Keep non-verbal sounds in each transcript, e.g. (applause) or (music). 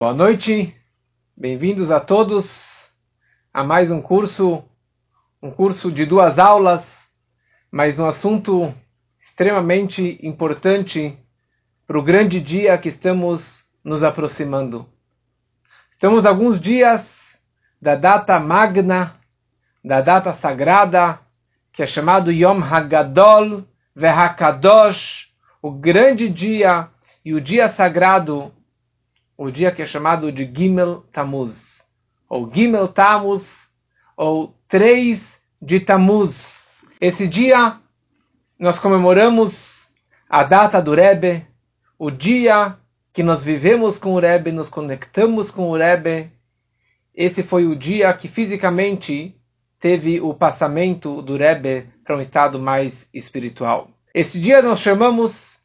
Boa noite, bem-vindos a todos a mais um curso, um curso de duas aulas, mas um assunto extremamente importante para o grande dia que estamos nos aproximando. Estamos alguns dias da data magna, da data sagrada, que é chamado Yom Hagadol Vehakadosh, o grande dia e o dia sagrado o dia que é chamado de Gimel Tammuz, ou Gimel Tammuz, ou 3 de Tammuz. Esse dia nós comemoramos a data do Rebbe, o dia que nós vivemos com o Rebbe, nos conectamos com o Rebbe. Esse foi o dia que fisicamente teve o passamento do Rebbe para um estado mais espiritual. Esse dia nós chamamos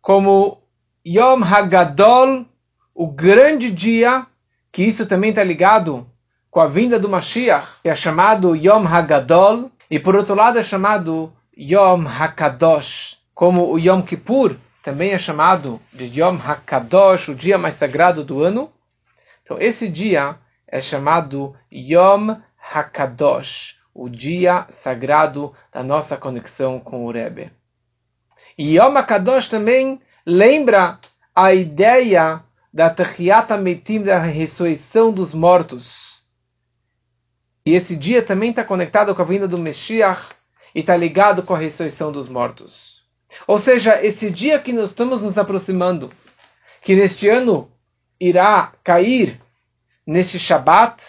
como Yom Hagadol o grande dia, que isso também está ligado com a vinda do Mashiach, que é chamado Yom Hagadol, e por outro lado é chamado Yom Hakadosh, como o Yom Kippur também é chamado de Yom Hakadosh, o dia mais sagrado do ano. Então esse dia é chamado Yom Hakadosh, o dia sagrado da nossa conexão com o Rebbe. E Yom Hakadosh também lembra a ideia da Tachiat Metim, da ressurreição dos mortos. E esse dia também está conectado com a vinda do Meshiach e está ligado com a ressurreição dos mortos. Ou seja, esse dia que nós estamos nos aproximando, que neste ano irá cair neste Shabat,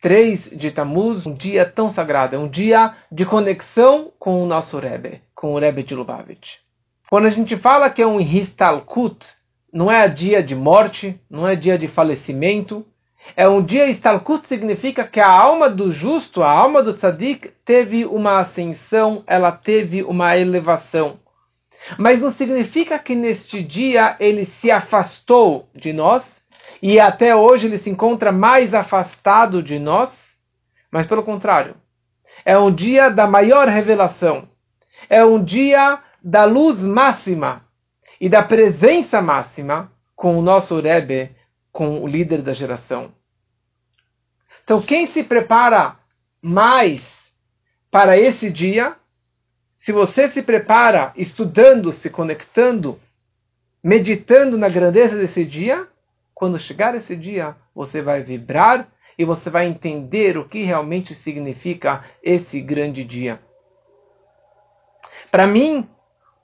3 de Tammuz, um dia tão sagrado, é um dia de conexão com o nosso Rebbe, com o Rebbe de Lubavitch. Quando a gente fala que é um Histalkut, não é dia de morte, não é dia de falecimento. É um dia Istalkut significa que a alma do justo, a alma do tzadik, teve uma ascensão, ela teve uma elevação. Mas não significa que neste dia ele se afastou de nós e até hoje ele se encontra mais afastado de nós. Mas pelo contrário, é um dia da maior revelação. É um dia da luz máxima e da presença máxima com o nosso Rebbe, com o líder da geração. Então, quem se prepara mais para esse dia, se você se prepara estudando, se conectando, meditando na grandeza desse dia, quando chegar esse dia, você vai vibrar e você vai entender o que realmente significa esse grande dia. Para mim,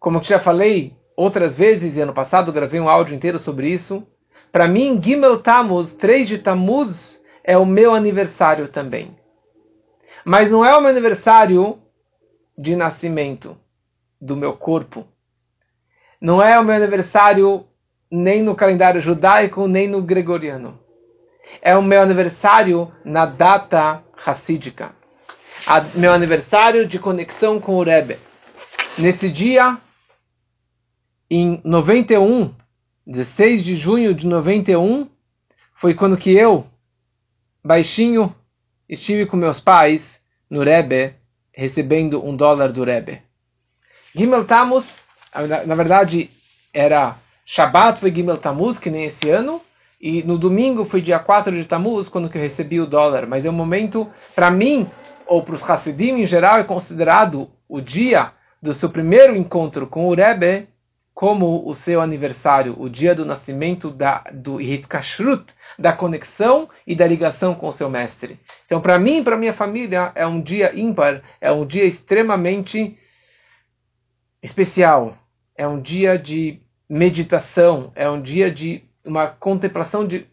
como eu já falei outras vezes, e ano passado gravei um áudio inteiro sobre isso. Para mim, Gimel Tammuz, 3 de Tammuz, é o meu aniversário também. Mas não é o meu aniversário de nascimento do meu corpo. Não é o meu aniversário nem no calendário judaico, nem no gregoriano. É o meu aniversário na data racídica. meu aniversário de conexão com o Rebbe. Nesse dia, em 91, 16 de junho de 91, foi quando que eu, baixinho, estive com meus pais no Rebbe, recebendo um dólar do Rebbe. Gimel Tammuz, na verdade, era Shabbat foi Gimel Tammuz, que nem esse ano, e no domingo foi dia 4 de Tammuz, quando que eu recebi o dólar. Mas é um momento, para mim, ou para os Hassidim em geral, é considerado o dia do seu primeiro encontro com o Rebbe, como o seu aniversário, o dia do nascimento da, do Hitkashrut, da conexão e da ligação com o seu mestre. Então, para mim e para minha família, é um dia ímpar, é um dia extremamente especial, é um dia de meditação, é um dia de uma contemplação de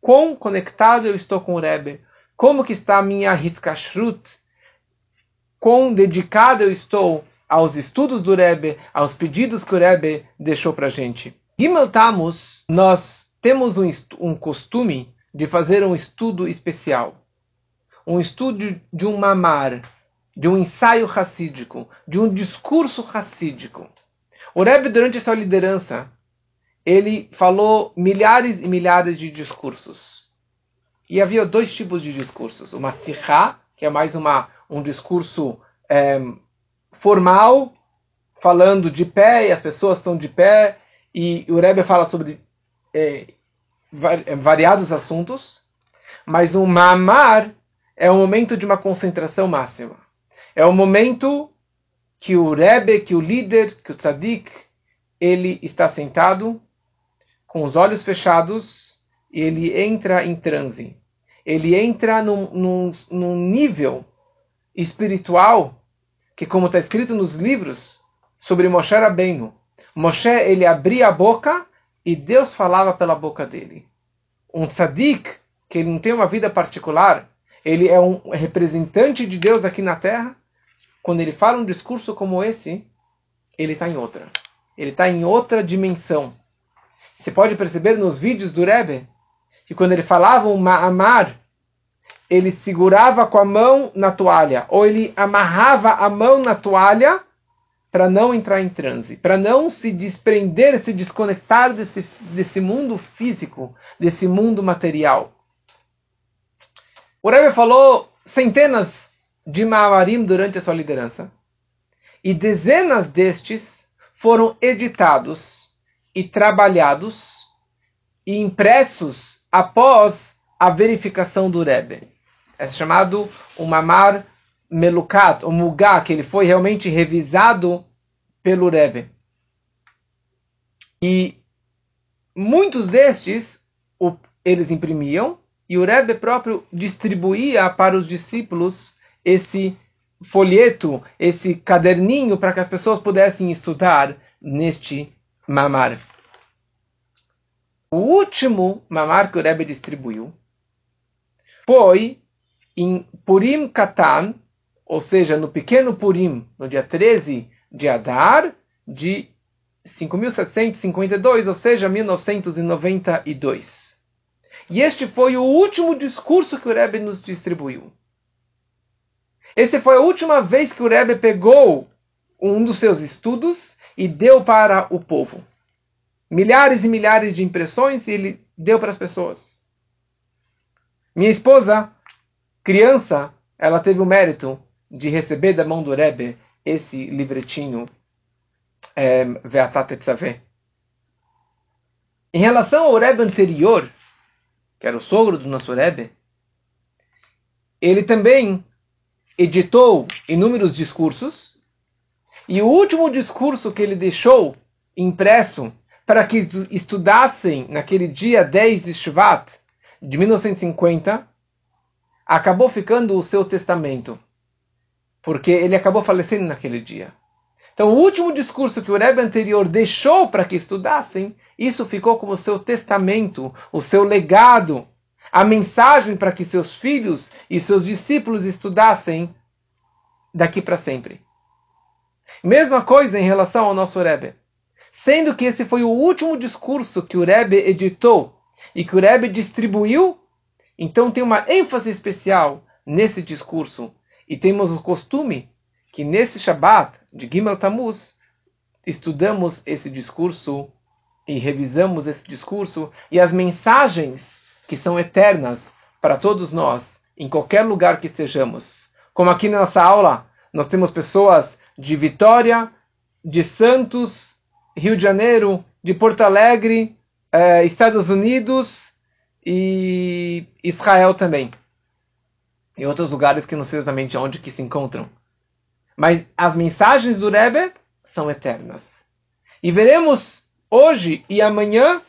quão conectado eu estou com o Rebbe, como que está a minha Hitkashrut, quão dedicado eu estou aos estudos do Rebbe, aos pedidos que o Rebbe deixou para a gente. Gimel Tammuz, nós temos um, um costume de fazer um estudo especial. Um estudo de um mamar, de um ensaio racídico, de um discurso racídico. O Rebbe, durante sua liderança, ele falou milhares e milhares de discursos. E havia dois tipos de discursos. Uma sihá, que é mais uma, um discurso é, formal, falando de pé, e as pessoas estão de pé, e o Rebbe fala sobre é, variados assuntos, mas um mamar é o momento de uma concentração máxima. É o momento que o Rebbe, que o líder, que o tzadik, ele está sentado com os olhos fechados e ele entra em transe. Ele entra num, num, num nível espiritual que, como está escrito nos livros sobre Moshe Rabbeinu, Moshe ele abria a boca e Deus falava pela boca dele. Um tzadik, que ele não tem uma vida particular, ele é um representante de Deus aqui na terra, quando ele fala um discurso como esse, ele está em outra. Ele está em outra dimensão. Você pode perceber nos vídeos do Rebbe que quando ele falava um ma'amar, ele segurava com a mão na toalha, ou ele amarrava a mão na toalha para não entrar em transe, para não se desprender, se desconectar desse, desse mundo físico, desse mundo material. O Rebbe falou centenas de Ma'amarim durante a sua liderança, e dezenas destes foram editados e trabalhados e impressos após a verificação do Rebbe. É chamado o Mamar Melukat, o Mugá, que ele foi realmente revisado pelo Rebbe. E muitos destes o, eles imprimiam e o Rebbe próprio distribuía para os discípulos esse folheto, esse caderninho para que as pessoas pudessem estudar neste mamar. O último mamar que o Rebbe distribuiu foi em Purim Katan, ou seja, no pequeno Purim, no dia 13 de Adar, de 5.752, ou seja, 1992. E este foi o último discurso que o Rebbe nos distribuiu. Essa foi a última vez que o Rebbe pegou um dos seus estudos e deu para o povo. Milhares e milhares de impressões ele deu para as pessoas. Minha esposa, criança, ela teve o mérito de receber da mão do Rebbe esse livretinho é, Veatat Em relação ao Rebbe anterior, que era o sogro do nosso Rebbe, ele também editou inúmeros discursos, e o último discurso que ele deixou impresso para que estudassem naquele dia 10 de Shvat de 1950, acabou ficando o seu testamento, porque ele acabou falecendo naquele dia. Então, o último discurso que o Rebbe anterior deixou para que estudassem, isso ficou como seu testamento, o seu legado, a mensagem para que seus filhos e seus discípulos estudassem daqui para sempre. Mesma coisa em relação ao nosso Rebbe. Sendo que esse foi o último discurso que o Rebbe editou e que o Rebbe distribuiu, então tem uma ênfase especial nesse discurso. E temos o costume que nesse Shabat de Gimel Tammuz estudamos esse discurso e revisamos esse discurso e as mensagens que são eternas para todos nós, em qualquer lugar que sejamos. Como aqui na nossa aula, nós temos pessoas de Vitória, de Santos, Rio de Janeiro, de Porto Alegre, eh, Estados Unidos e Israel também. E outros lugares que não sei exatamente onde que se encontram. Mas as mensagens do Rebbe são eternas. E veremos hoje e amanhã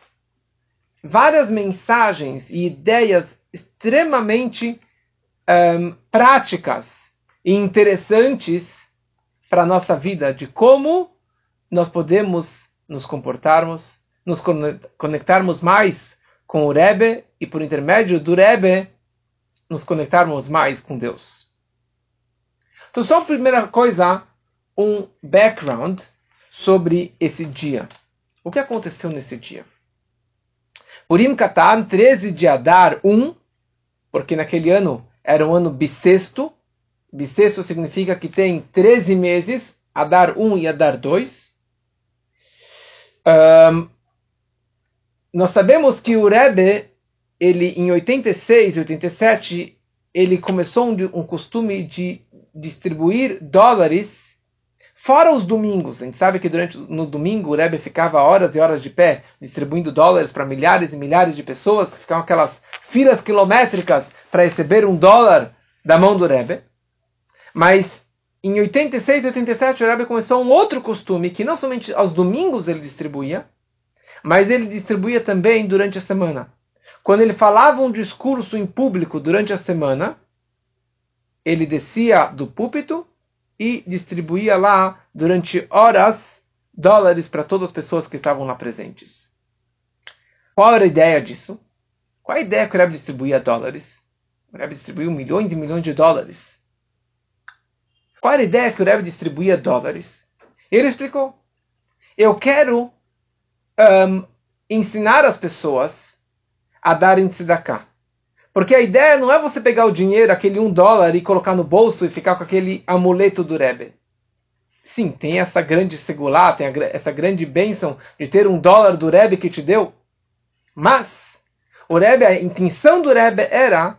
várias mensagens e ideias extremamente um, práticas e interessantes para a nossa vida, de como nós podemos nos comportarmos, nos conectarmos mais com o Rebbe e por intermédio do Rebbe nos conectarmos mais com Deus. Então, só a primeira coisa, um background sobre esse dia. O que aconteceu nesse dia? Purim Katan, 13 de Adar 1, porque naquele ano era um ano bissexto. Bissexto significa que tem 13 meses, Adar 1 e Adar 2. Um, nós sabemos que o Rebbe, ele em 86 e 87, ele começou um, um costume de distribuir dólares Fora os domingos, a gente sabe que durante no domingo o Rebbe ficava horas e horas de pé, distribuindo dólares para milhares e milhares de pessoas, que ficavam aquelas filas quilométricas para receber um dólar da mão do Rebbe. Mas em 86 e 87 o Rebbe começou um outro costume, que não somente aos domingos ele distribuía, mas ele distribuía também durante a semana. Quando ele falava um discurso em público durante a semana, ele descia do púlpito e distribuía lá durante horas dólares para todas as pessoas que estavam lá presentes. Qual era a ideia disso? Qual a ideia que o Rebbe distribuía dólares? O Rebbe distribuiu milhões e milhões de dólares. Qual era a ideia que o Rebbe distribuía dólares? Ele explicou. Eu quero um, ensinar as pessoas a darem tzedakah. Porque a ideia não é você pegar o dinheiro, aquele um dólar, e colocar no bolso e ficar com aquele amuleto do Rebbe. Sim, tem essa grande segulá, tem essa grande bênção de ter um dólar do Rebbe que te deu. Mas, o Rebbe, a intenção do Rebbe era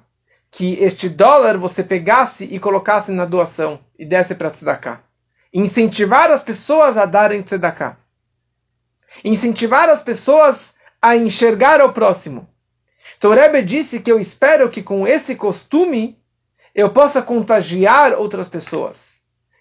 que este dólar você pegasse e colocasse na doação e desse para tzedakah. Incentivar as pessoas a darem tzedakah. Incentivar as pessoas a enxergar o próximo. Então o Rebbe disse que eu espero que com esse costume eu possa contagiar outras pessoas.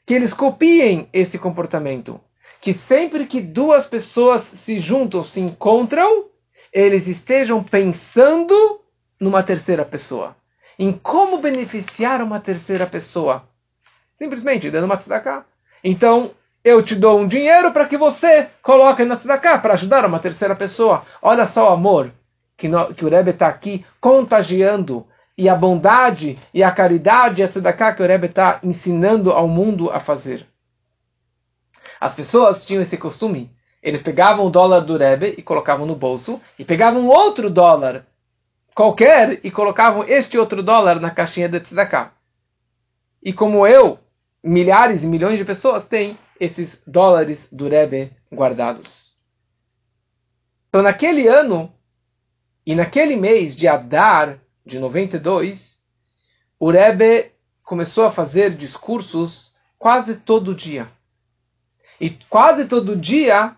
Que eles copiem esse comportamento. Que sempre que duas pessoas se juntam, se encontram, eles estejam pensando numa terceira pessoa. Em como beneficiar uma terceira pessoa. Simplesmente dando uma tzedakah. Então, eu te dou um dinheiro para que você coloque na tzedakah para ajudar uma terceira pessoa. Olha só o amor que, no, que o Rebbe está aqui contagiando e a bondade e a caridade e a tzedakah que o Rebbe está ensinando ao mundo a fazer. As pessoas tinham esse costume. Eles pegavam o dólar do Rebbe e colocavam no bolso e pegavam outro dólar qualquer e colocavam este outro dólar na caixinha de tzedakah. E como eu, milhares e milhões de pessoas têm esses dólares do Rebbe guardados. Então, naquele ano, e naquele mês de Adar, de 92, o Rebbe começou a fazer discursos quase todo dia. E quase todo dia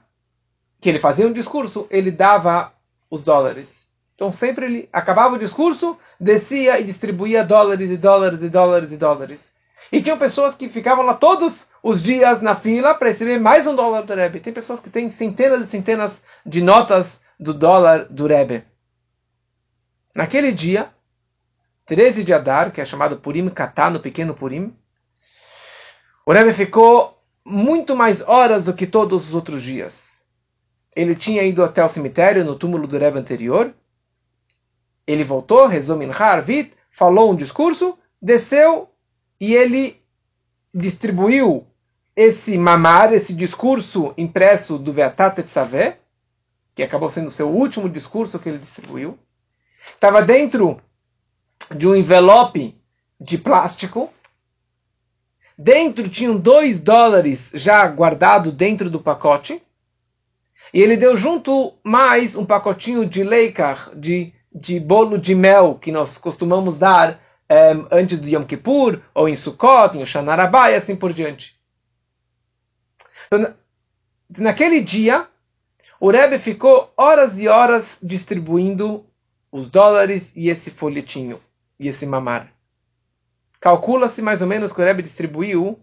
que ele fazia um discurso, ele dava os dólares. Então sempre ele acabava o discurso, descia e distribuía dólares e dólares e dólares e dólares. E tinham pessoas que ficavam lá todos os dias na fila para receber mais um dólar do Rebbe. Tem pessoas que têm centenas e centenas de notas do dólar do Rebbe. Naquele dia, 13 de Adar, que é chamado Purim Katá, no pequeno Purim, o Rebbe ficou muito mais horas do que todos os outros dias. Ele tinha ido até o cemitério, no túmulo do Rebbe anterior. Ele voltou, rezou Mincha Arvit, falou um discurso, desceu e ele distribuiu esse mamar, esse discurso impresso do Veatat Etzaveh, que acabou sendo o seu último discurso que ele distribuiu. Estava dentro de um envelope de plástico. Dentro tinham dois dólares já guardados dentro do pacote. E ele deu junto mais um pacotinho de leikar, de, de bolo de mel, que nós costumamos dar antes do Yom Kippur, ou em Sukkot, em Oshana e assim por diante. Então, naquele dia, o Rebbe ficou horas e horas distribuindo os dólares e esse folhetinho, e esse mamar. Calcula-se mais ou menos que o Rebbe distribuiu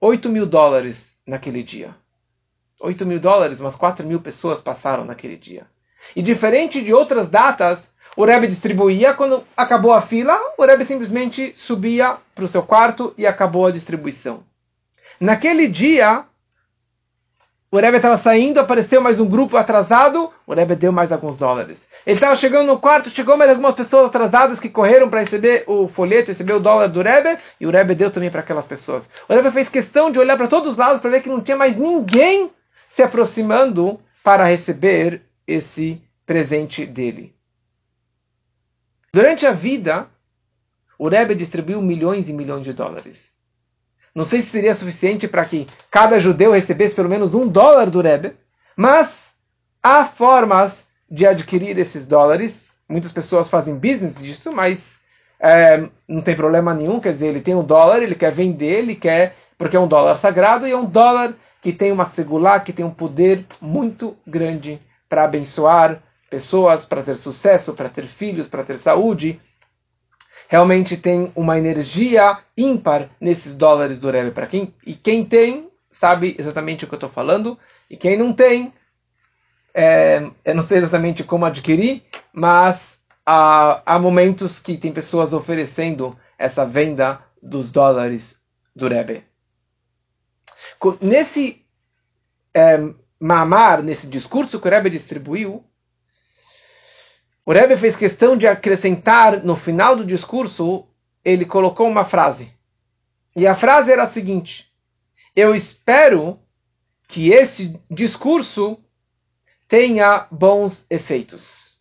8 mil dólares naquele dia. 8 mil dólares, umas 4 mil pessoas passaram naquele dia. E diferente de outras datas, o Rebbe distribuía, quando acabou a fila, o Rebbe simplesmente subia para o seu quarto e acabou a distribuição. Naquele dia, o Rebbe estava saindo, apareceu mais um grupo atrasado, o Rebbe deu mais alguns dólares. Ele estava chegando no quarto, chegou mais algumas pessoas atrasadas que correram para receber o folheto, receber o dólar do Rebbe, e o Rebbe deu também para aquelas pessoas. O Rebbe fez questão de olhar para todos os lados para ver que não tinha mais ninguém se aproximando para receber esse presente dele. Durante a vida, o Rebbe distribuiu milhões e milhões de dólares. Não sei se seria suficiente para que cada judeu recebesse pelo menos um dólar do Rebbe, mas há formas de adquirir esses dólares. Muitas pessoas fazem business disso, mas é, não tem problema nenhum. Quer dizer, ele tem um dólar, ele quer vender, ele quer Porque é um dólar sagrado e é um dólar que tem uma segular, que tem um poder muito grande para abençoar pessoas, para ter sucesso, para ter filhos, para ter saúde. Realmente tem uma energia ímpar nesses dólares do Rebbe. Para quem e quem tem sabe exatamente o que eu estou falando e quem não tem, é, eu não sei exatamente como adquirir, mas há, há momentos que tem pessoas oferecendo essa venda dos dólares do Rebbe. Nesse é, mamar, nesse discurso que o Rebbe distribuiu, o Rebbe fez questão de acrescentar no final do discurso, ele colocou uma frase. E a frase era a seguinte: Eu espero que esse discurso tenha bons efeitos.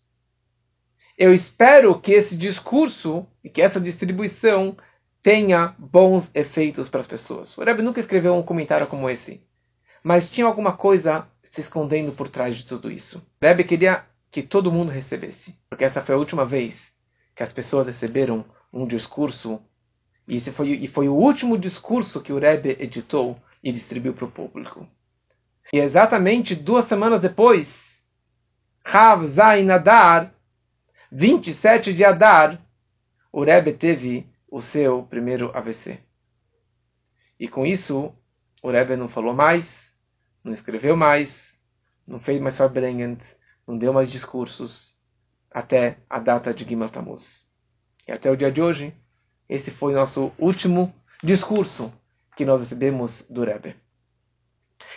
Eu espero que esse discurso e que essa distribuição tenha bons efeitos para as pessoas. O Rebbe nunca escreveu um comentário como esse, mas tinha alguma coisa se escondendo por trás de tudo isso. O Rebbe queria que todo mundo recebesse, porque essa foi a última vez que as pessoas receberam um discurso, e, esse foi, e foi o último discurso que o Rebbe editou e distribuiu para o público. E exatamente duas semanas depois, Rav Zain Adar, 27 de Adar, o Rebbe teve o seu primeiro AVC. E com isso, o Rebbe não falou mais, não escreveu mais, não fez mais Farbrengen, não deu mais discursos, até a data de Gimel Tammuz. E até o dia de hoje, esse foi nosso último discurso que nós recebemos do Rebbe.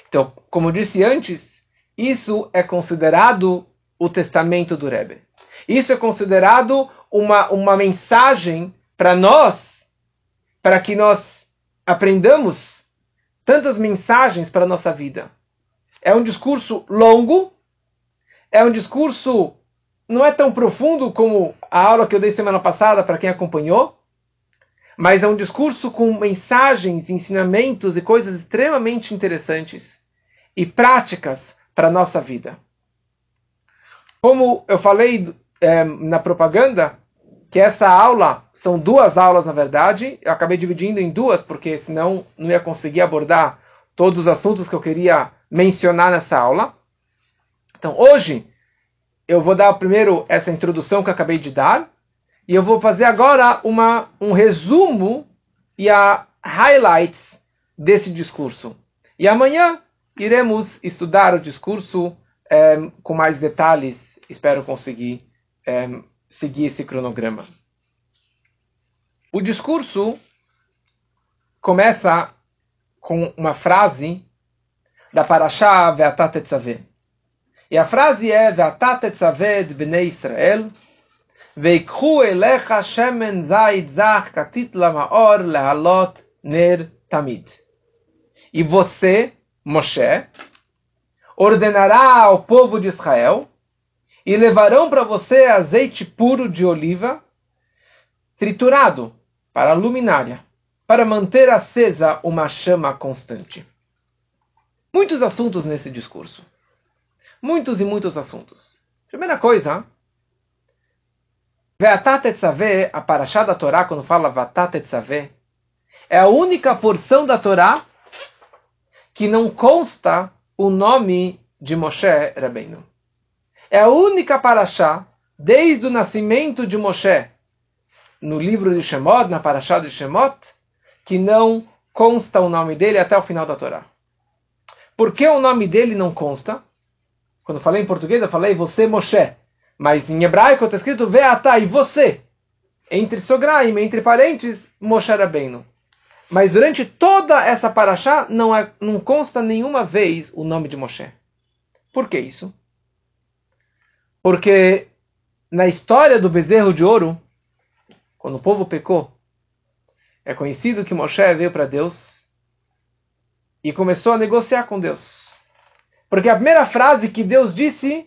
Então, como eu disse antes, isso é considerado o testamento do Rebbe. Isso é considerado uma, uma mensagem para nós, para que nós aprendamos tantas mensagens para a nossa vida. É um discurso longo, é um discurso não é tão profundo como a aula que eu dei semana passada para quem acompanhou, mas é um discurso com mensagens, ensinamentos e coisas extremamente interessantes e práticas para a nossa vida. Como eu falei é, na propaganda, que essa aula são duas aulas, na verdade. Eu acabei dividindo em duas, porque senão não ia conseguir abordar todos os assuntos que eu queria mencionar nessa aula. Então, hoje, eu vou dar primeiro essa introdução que eu acabei de dar, e eu vou fazer agora uma, um resumo e a highlights desse discurso. E amanhã iremos estudar o discurso é, com mais detalhes. Espero conseguir é, seguir esse cronograma. O discurso começa com uma frase da Parashá Ve'atat Tetzaveh. E a frase é Ve'atat Tetzaveh de Bnei Israel Ve'ikhu elecha shemen zayit zach katit lamaor lehalot ner tamid. E você, Moshe, ordenará ao povo de Israel e levarão para você azeite puro de oliva triturado para a luminária, para manter acesa uma chama constante. Muitos assuntos nesse discurso. Muitos e muitos assuntos. Primeira coisa, Ve'atat etzaveh, a paraxá da Torá, quando fala Vatat etzaveh, é a única porção da Torá que não consta o nome de Moshe Rabbeinu. É a única paraxá, desde o nascimento de Moshe no livro de Shemot, na Parashá de Shemot, que não consta o nome dele até o final da Torá. Por que o nome dele não consta? Quando falei em português, eu falei você, Moshe. Mas em hebraico está escrito Veatá, e você. Entre Sograim, entre parentes, Moshe Rabbeinu. Mas durante toda essa paraxá não, é, não consta nenhuma vez o nome de Moshe. Por que isso? Porque na história do bezerro de ouro, quando o povo pecou, é conhecido que Moshe veio para Deus e começou a negociar com Deus. Porque a primeira frase que Deus disse,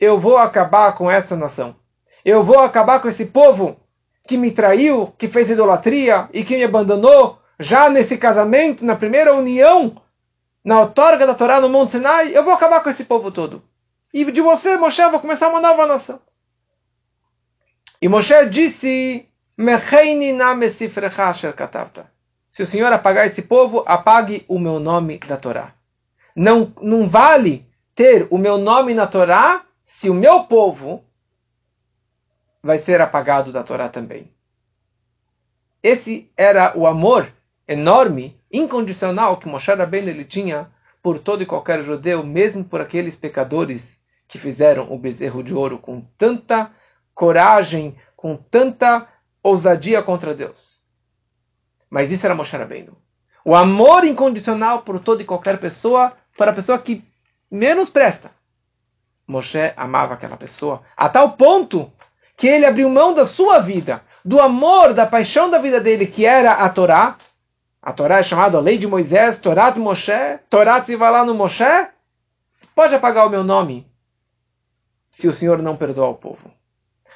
eu vou acabar com essa nação. Eu vou acabar com esse povo que me traiu, que fez idolatria e que me abandonou já nesse casamento, na primeira união, na outorga da Torá no Monte Sinai, eu vou acabar com esse povo todo. E de você, Moshe, eu vou começar uma nova nação. E Moshe disse se o Senhor apagar esse povo, apague o meu nome da Torá. Não, não vale ter o meu nome na Torá se o meu povo vai ser apagado da Torá também. Esse era o amor enorme, incondicional que Moshe Rabbeinu ele tinha por todo e qualquer judeu, mesmo por aqueles pecadores que fizeram o bezerro de ouro com tanta coragem, com tanta ousadia contra Deus. Mas isso era Moshe Rabbeinu. O amor incondicional por toda e qualquer pessoa, para a pessoa que menos presta. Moshe amava aquela pessoa a tal ponto que ele abriu mão da sua vida, do amor, da paixão da vida dele, que era a Torá. A Torá é chamada a lei de Moisés, Torá de Moshe, Torá se vai lá no Moshe. Pode apagar o meu nome se o Senhor não perdoar o povo.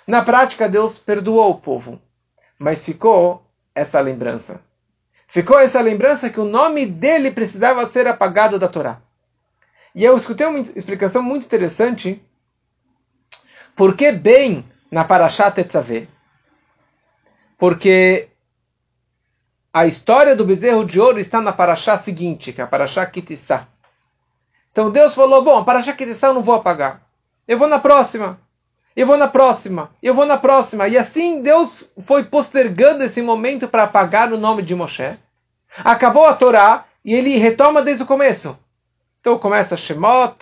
Na prática, Deus perdoou o povo, mas ficou essa lembrança. Ficou essa lembrança que o nome dele precisava ser apagado da Torá. E eu escutei uma explicação muito interessante, porque bem na Parashat Tetzaveh. Porque a história do bezerro de ouro está na Parashá seguinte, que é a Parashá Kitissá. Então Deus falou, bom, a Parashá Kitissá eu não vou apagar. Eu vou na próxima. Eu vou na próxima. Eu vou na próxima. E assim Deus foi postergando esse momento para apagar o nome de Moshe. Acabou a Torá e ele retoma desde o começo. Então começa Shemot,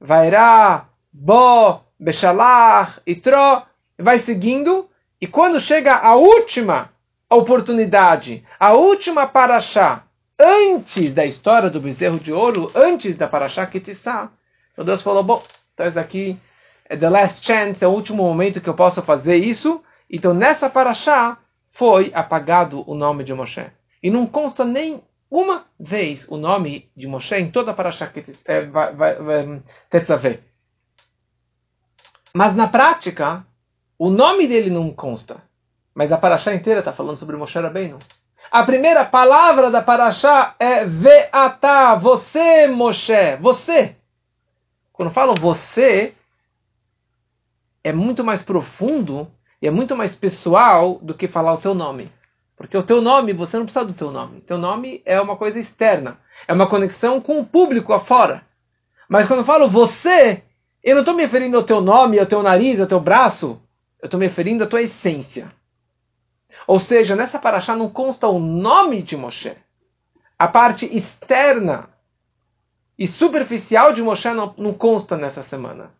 Vairá, Bo, Beshalach, Itro, vai seguindo, e quando chega a última oportunidade, a última paraxá, antes da história do bezerro de ouro, antes da paraxá Kitissá, então Deus falou, bom, então isso aqui é the last chance, é o último momento que eu posso fazer isso, então nessa paraxá foi apagado o nome de Moshe. E não consta nem uma vez o nome de Moshe em toda a paraxá Tetzaveh. Mas na prática, o nome dele não consta. Mas a paraxá inteira está falando sobre Moshe Rabbeinu. A primeira palavra da paraxá é Ve'ata, você, Moshe, você. Quando falo você, é muito mais profundo e é muito mais pessoal do que falar o teu nome. Porque o teu nome, você não precisa do teu nome. Teu nome é uma coisa externa. É uma conexão com o público afora. Mas quando eu falo você, eu não estou me referindo ao teu nome, ao teu nariz, ao teu braço. Eu estou me referindo à tua essência. Ou seja, nessa paraxá não consta o nome de Moshe. A parte externa e superficial de Moshe não, não consta nessa semana.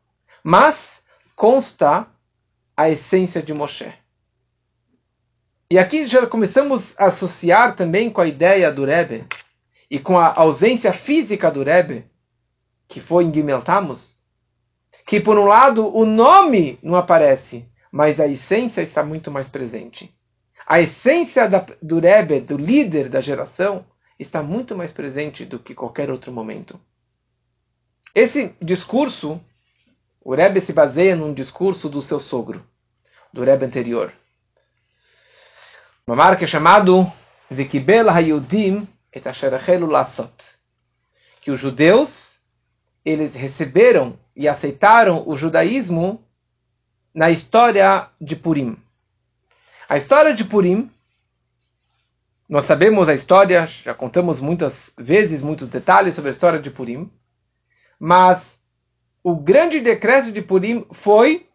Mas consta a essência de Moshe. E aqui já começamos a associar também com a ideia do Rebbe e com a ausência física do Rebbe, que foi em Gimel que por um lado o nome não aparece, mas a essência está muito mais presente. A essência da, do Rebbe, do líder da geração, está muito mais presente do que qualquer outro momento. Esse discurso, o Rebbe se baseia num discurso do seu sogro, do Rebbe anterior. Uma marca chamado Vikibel Hayudim et Lasot. Que os judeus, eles receberam e aceitaram o judaísmo na história de Purim. A história de Purim, nós sabemos a história, já contamos muitas vezes muitos detalhes sobre a história de Purim, mas o grande decreto de Purim foi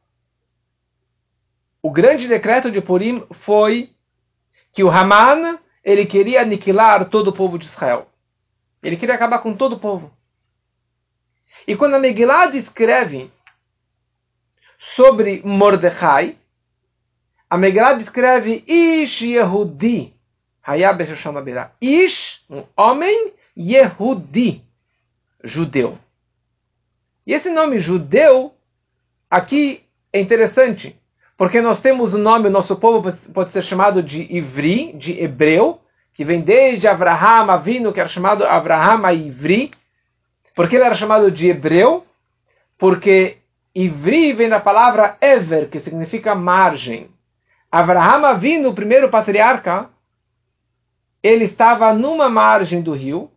o grande decreto de Purim foi que o Haman ele queria aniquilar todo o povo de Israel. Ele queria acabar com todo o povo. E quando a Megillah descreve sobre Mordecai, a Megillah descreve Ish Yehudi. Ish, um homem, Yehudi, judeu. E esse nome judeu, aqui é interessante, porque nós temos o nome, o nosso povo pode ser chamado de Ivri, de hebreu, que vem desde Abraham Avino, que era chamado Abraham Ivri, porque ele era chamado de hebreu? Porque Ivri vem da palavra Ever, que significa margem. Abraham vindo o primeiro patriarca, ele estava numa margem do rio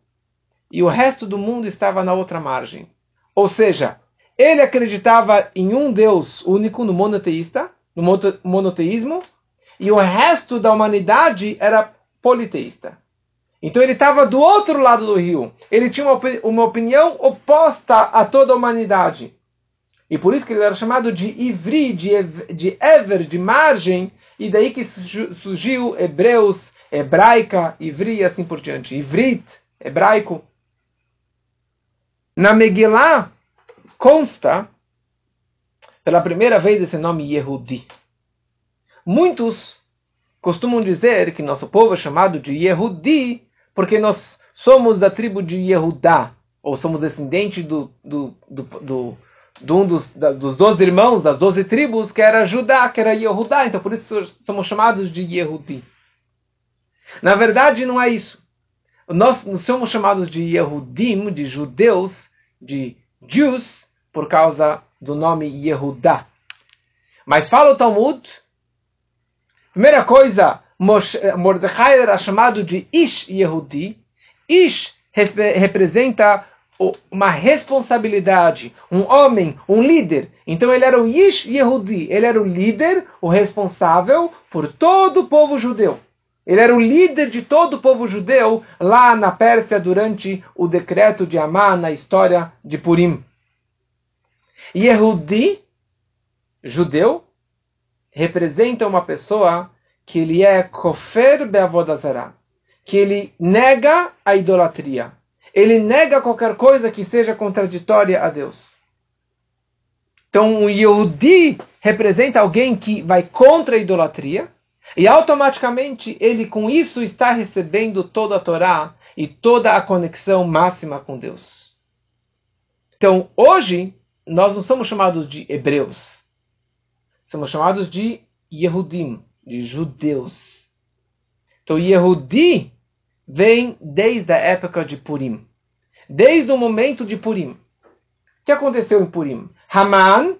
e o resto do mundo estava na outra margem. Ou seja, ele acreditava em um Deus único, no monoteísta, no monoteísmo, e o resto da humanidade era politeísta. Então ele estava do outro lado do rio. Ele tinha uma, uma opinião oposta a toda a humanidade. E por isso que ele era chamado de Ivri, de, de Ever, de margem, e daí que surgiu Hebreus, hebraica, Ivri e assim por diante. Ivrit, hebraico. Na Megillah consta pela primeira vez esse nome Yehudi. Muitos costumam dizer que nosso povo é chamado de Yehudi porque nós somos da tribo de Yehudá, ou somos descendentes do, do, do, do de um dos, da, dos doze irmãos, das doze tribos, que era Judá, que era Yehudá, então por isso somos chamados de Yehudi. Na verdade, não é isso. Nós somos chamados de Yehudim, de judeus, de Jews, por causa do nome Yehudá. Mas fala o Talmud, primeira coisa, Mordecai era chamado de Ish Yehudi. Ish representa uma responsabilidade, um homem, um líder. Então ele era o Ish Yehudi, ele era o líder, o responsável por todo o povo judeu. Ele era o líder de todo o povo judeu lá na Pérsia durante o decreto de Amá na história de Purim. Yehudi, judeu, representa uma pessoa que ele é kofer beavodazara, que ele nega a idolatria. Ele nega qualquer coisa que seja contraditória a Deus. Então, o Yehudi representa alguém que vai contra a idolatria, e automaticamente ele com isso está recebendo toda a Torá e toda a conexão máxima com Deus. Então, hoje, nós não somos chamados de hebreus. Somos chamados de Yehudim, de judeus. Então, Yehudi vem desde a época de Purim. Desde o momento de Purim. O que aconteceu em Purim? Haman,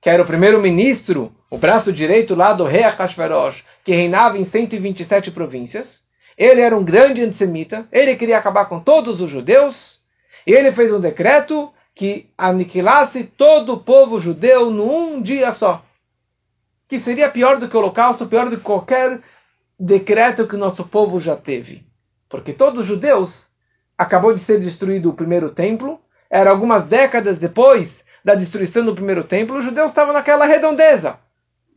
que era o primeiro-ministro, o braço direito lá do rei Ahasverosh, que reinava em 127 províncias. Ele era um grande antissemita, ele queria acabar com todos os judeus, e ele fez um decreto que aniquilasse todo o povo judeu num dia só. Que seria pior do que o holocausto, pior do que qualquer decreto que o nosso povo já teve. Porque todos os judeus acabou de ser destruído o primeiro templo, era algumas décadas depois da destruição do primeiro templo, os judeus estavam naquela redondeza.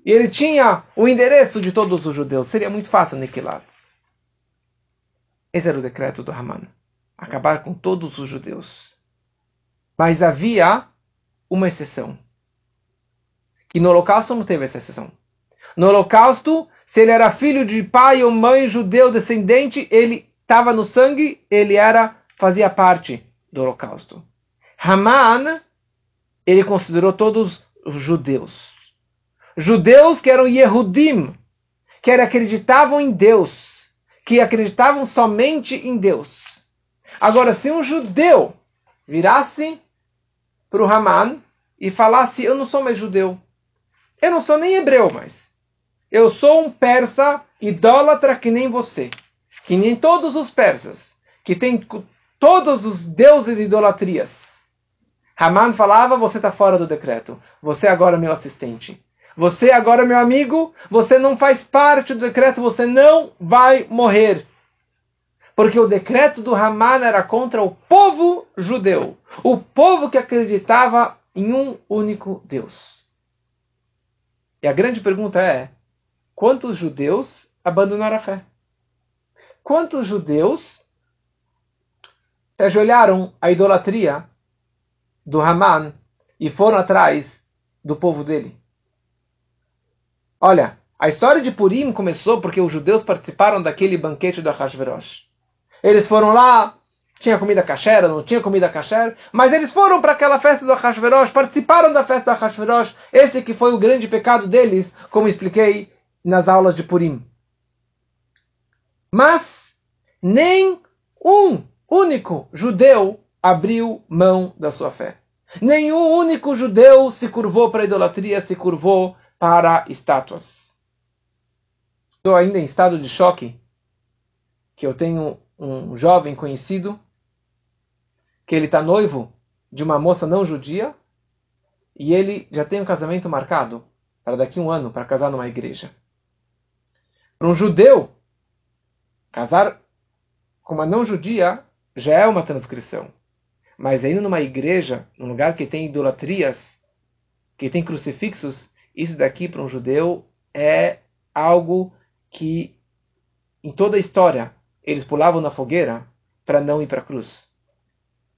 E ele tinha o endereço de todos os judeus. Seria muito fácil aniquilar. Esse era o decreto do Haman. Acabar com todos os judeus. Mas havia uma exceção. Que no holocausto não teve essa exceção. No holocausto, se ele era filho de pai ou mãe judeu descendente, ele estava no sangue, ele era fazia parte do holocausto. Haman, ele considerou todos os judeus judeus que eram Yehudim, que acreditavam em Deus, que acreditavam somente em Deus. Agora, se um judeu virasse para o Haman e falasse: Eu não sou mais judeu, eu não sou nem hebreu mais, eu sou um persa idólatra que nem você, que nem todos os persas, que tem todos os deuses de idolatrias. Haman falava: Você está fora do decreto, você agora é meu assistente. Você agora, meu amigo, você não faz parte do decreto, você não vai morrer. Porque o decreto do Haman era contra o povo judeu, o povo que acreditava em um único Deus. E a grande pergunta é: quantos judeus abandonaram a fé? Quantos judeus se ajoelharam à idolatria do Haman e foram atrás do povo dele? Olha, a história de Purim começou porque os judeus participaram daquele banquete do Ahasverosh. Eles foram lá, tinha comida kasher, não tinha comida kasher, mas eles foram para aquela festa do Ahasverosh, participaram da festa do Ahasverosh. Esse que foi o grande pecado deles, como expliquei nas aulas de Purim. Mas nem um único judeu abriu mão da sua fé. Nenhum único judeu se curvou para a idolatria, se curvou para estátuas. Estou ainda em estado de choque que eu tenho um jovem conhecido que ele está noivo de uma moça não judia e ele já tem um casamento marcado para daqui a um ano para casar numa igreja. Para um judeu casar como a não judia, já é uma transgressão. Mas indo numa igreja, num lugar que tem idolatrias, que tem crucifixos, isso daqui para um judeu é algo que, em toda a história, eles pulavam na fogueira para não ir para a cruz.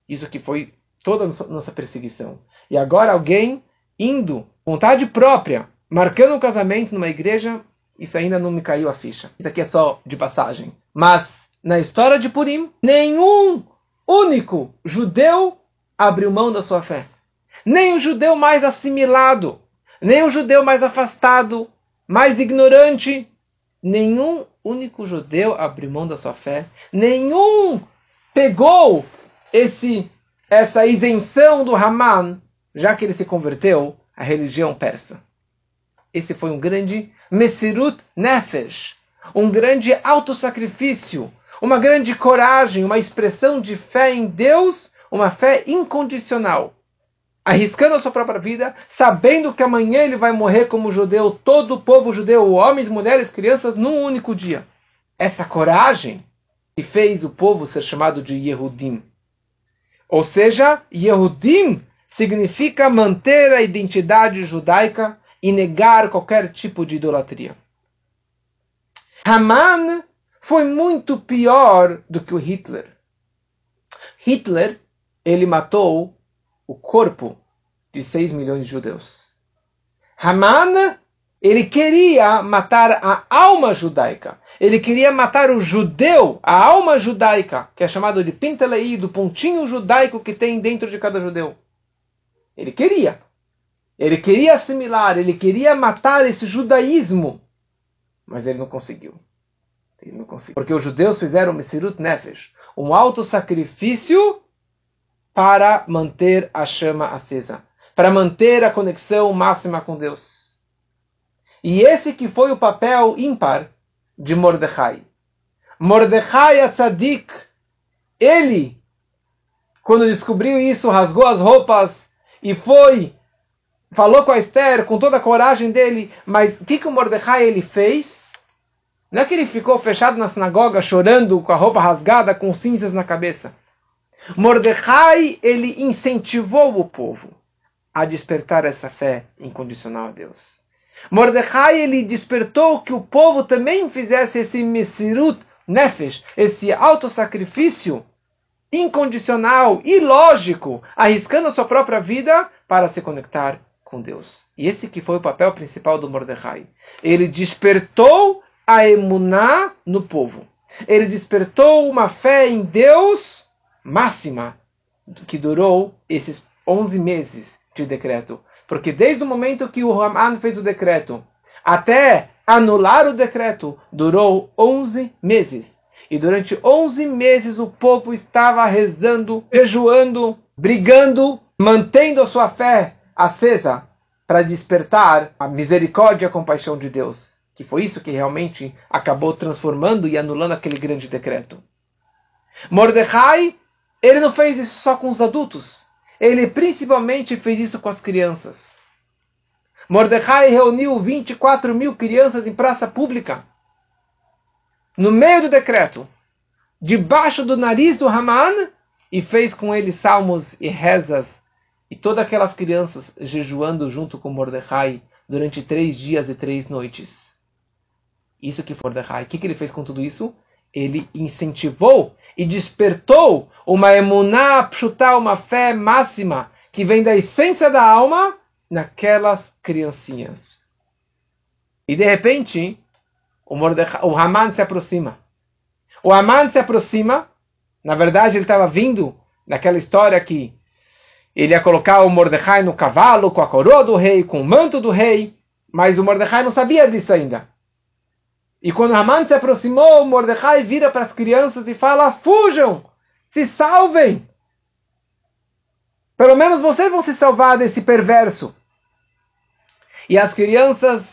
Isso que foi toda a nossa perseguição. E agora alguém indo, vontade própria, marcando um casamento numa igreja, isso ainda não me caiu a ficha. Isso aqui é só de passagem. Mas na história de Purim, nenhum único judeu abriu mão da sua fé. Nem o judeu mais assimilado, nem o judeu mais afastado, mais ignorante, nenhum único judeu abriu mão da sua fé. Nenhum pegou esse essa isenção do Haman, já que ele se converteu à religião persa. Esse foi um grande Mesirut Nefesh, um grande autossacrifício, uma grande coragem, uma expressão de fé em Deus, uma fé incondicional. Arriscando a sua própria vida, sabendo que amanhã ele vai morrer como judeu, todo o povo judeu, homens, mulheres, crianças, num único dia. Essa coragem que fez o povo ser chamado de Yehudim. Ou seja, Yehudim significa manter a identidade judaica e negar qualquer tipo de idolatria. Haman foi muito pior do que o Hitler. Hitler, ele matou o corpo de 6 milhões de judeus. Haman, ele queria matar a alma judaica. Ele queria matar o judeu, a alma judaica, que é chamado de Pintelei, do pontinho judaico que tem dentro de cada judeu. Ele queria. Ele queria assimilar, ele queria matar esse judaísmo, mas ele não conseguiu. Ele não conseguiu. Porque os judeus fizeram Mesirut Nefesh, um alto sacrifício para manter a chama acesa, para manter a conexão máxima com Deus. E esse que foi o papel ímpar de Mordecai. Mordecai Atzadik, ele, quando descobriu isso, rasgou as roupas e foi falou com a Esther com toda a coragem dele, mas o que, que o Mordecai ele fez? Não é que ele ficou fechado na sinagoga chorando com a roupa rasgada, com cinzas na cabeça. Mordecai ele incentivou o povo a despertar essa fé incondicional a Deus. Mordecai ele despertou que o povo também fizesse esse mesirut nefesh, esse autossacrifício incondicional e lógico, arriscando a sua própria vida para se conectar com Deus. E esse que foi o papel principal do Mordecai. Ele despertou a emuná no povo. Ele despertou uma fé em Deus máxima, que durou esses 11 meses de decreto. Porque desde o momento que o Haman fez o decreto até anular o decreto, durou 11 meses. E durante 11 meses o povo estava rezando, jejuando, brigando, mantendo a sua fé acesa para despertar a misericórdia e a compaixão de Deus. Que foi isso que realmente acabou transformando e anulando aquele grande decreto. Mordecai, ele não fez isso só com os adultos. Ele principalmente fez isso com as crianças. Mordecai reuniu 24 mil crianças em praça pública. No meio do decreto, debaixo do nariz do Haman, e fez com ele salmos e rezas e todas aquelas crianças jejuando junto com Mordecai durante três dias e três noites. Isso que Mordecai, o que, que ele fez com tudo isso? Ele incentivou e despertou uma emuná pshuta, uma fé máxima, que vem da essência da alma, naquelas criancinhas. E de repente, o, Mordecai, o Haman se aproxima. O Haman se aproxima, na verdade ele estava vindo daquela história que ele ia colocar o Mordecai no cavalo, com a coroa do rei, com o manto do rei, mas o Mordecai não sabia disso ainda. E quando Haman se aproximou, Mordecai vira para as crianças e fala: Fujam! Se salvem! Pelo menos vocês vão se salvar desse perverso. E as crianças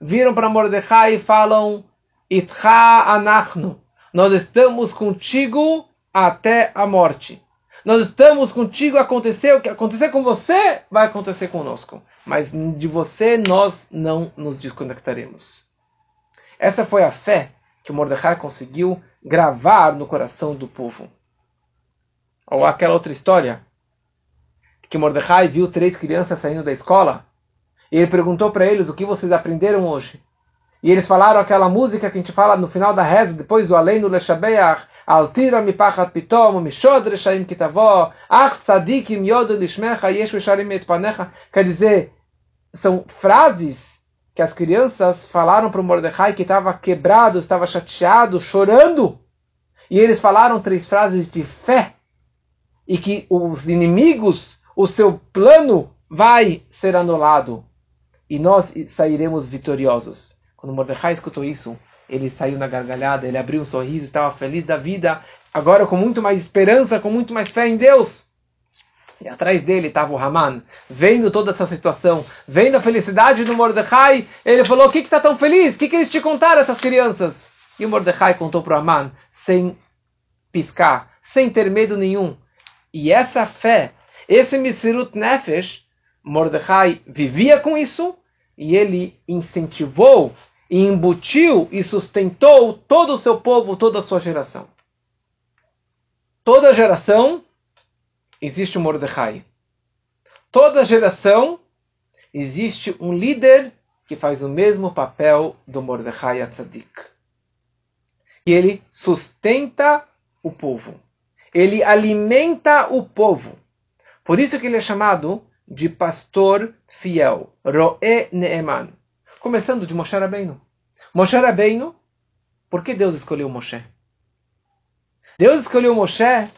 viram para Mordecai e falam: Itcha anachnu. Nós estamos contigo até a morte. Nós estamos contigo, acontecer o que acontecer com você, vai acontecer conosco. Mas de você nós não nos desconectaremos. Essa foi a fé que o Mordecai conseguiu gravar no coração do povo. Ou aquela outra história, que Mordecai viu três crianças saindo da escola, e ele perguntou para eles o que vocês aprenderam hoje. E eles falaram aquela música que a gente fala no final da reza, depois do Além no Leshabeach, Altira mipachat pitom, mishod reshaim kitavó, ach tzadikim yodu lishmecha, yeshu sharim espanecha. Quer dizer, são frases que as crianças falaram para o Mordecai que estava quebrado, estava chateado, chorando. E eles falaram três frases de fé. E que os inimigos, o seu plano vai ser anulado. E nós sairemos vitoriosos. Quando Mordecai escutou isso, ele saiu na gargalhada, ele abriu um sorriso, estava feliz da vida, agora com muito mais esperança, com muito mais fé em Deus. E atrás dele estava o Haman, vendo toda essa situação, vendo a felicidade do Mordecai. Ele falou: O que, que está tão feliz? O que, que eles te contaram, essas crianças? E o Mordecai contou para o Haman, sem piscar, sem ter medo nenhum. E essa fé, esse Misirut Nefesh, Mordecai vivia com isso e ele incentivou e embutiu e sustentou todo o seu povo, toda a sua geração. Toda geração existe um Mordecai. Toda geração existe um líder que faz o mesmo papel do Mordecai Atzadik. E ele sustenta o povo. Ele alimenta o povo. Por isso que ele é chamado de pastor fiel, Roe Neeman. Começando de Moshe Rabbeinu. Moshe Rabbeinu, por que Deus escolheu Moshe? Deus escolheu Moshe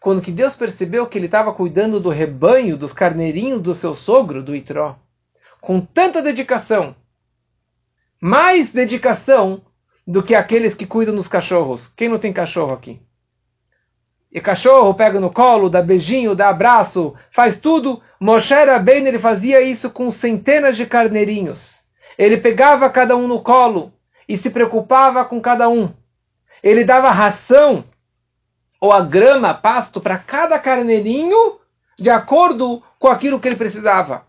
quando que Deus percebeu que ele estava cuidando do rebanho, dos carneirinhos do seu sogro, do Itró. Com tanta dedicação. Mais dedicação do que aqueles que cuidam dos cachorros. Quem não tem cachorro aqui? E cachorro pega no colo, dá beijinho, dá abraço, faz tudo. Moshe Rabbeinu ele fazia isso com centenas de carneirinhos. Ele pegava cada um no colo e se preocupava com cada um. Ele dava ração ou a grama, pasto para cada carneirinho de acordo com aquilo que ele precisava.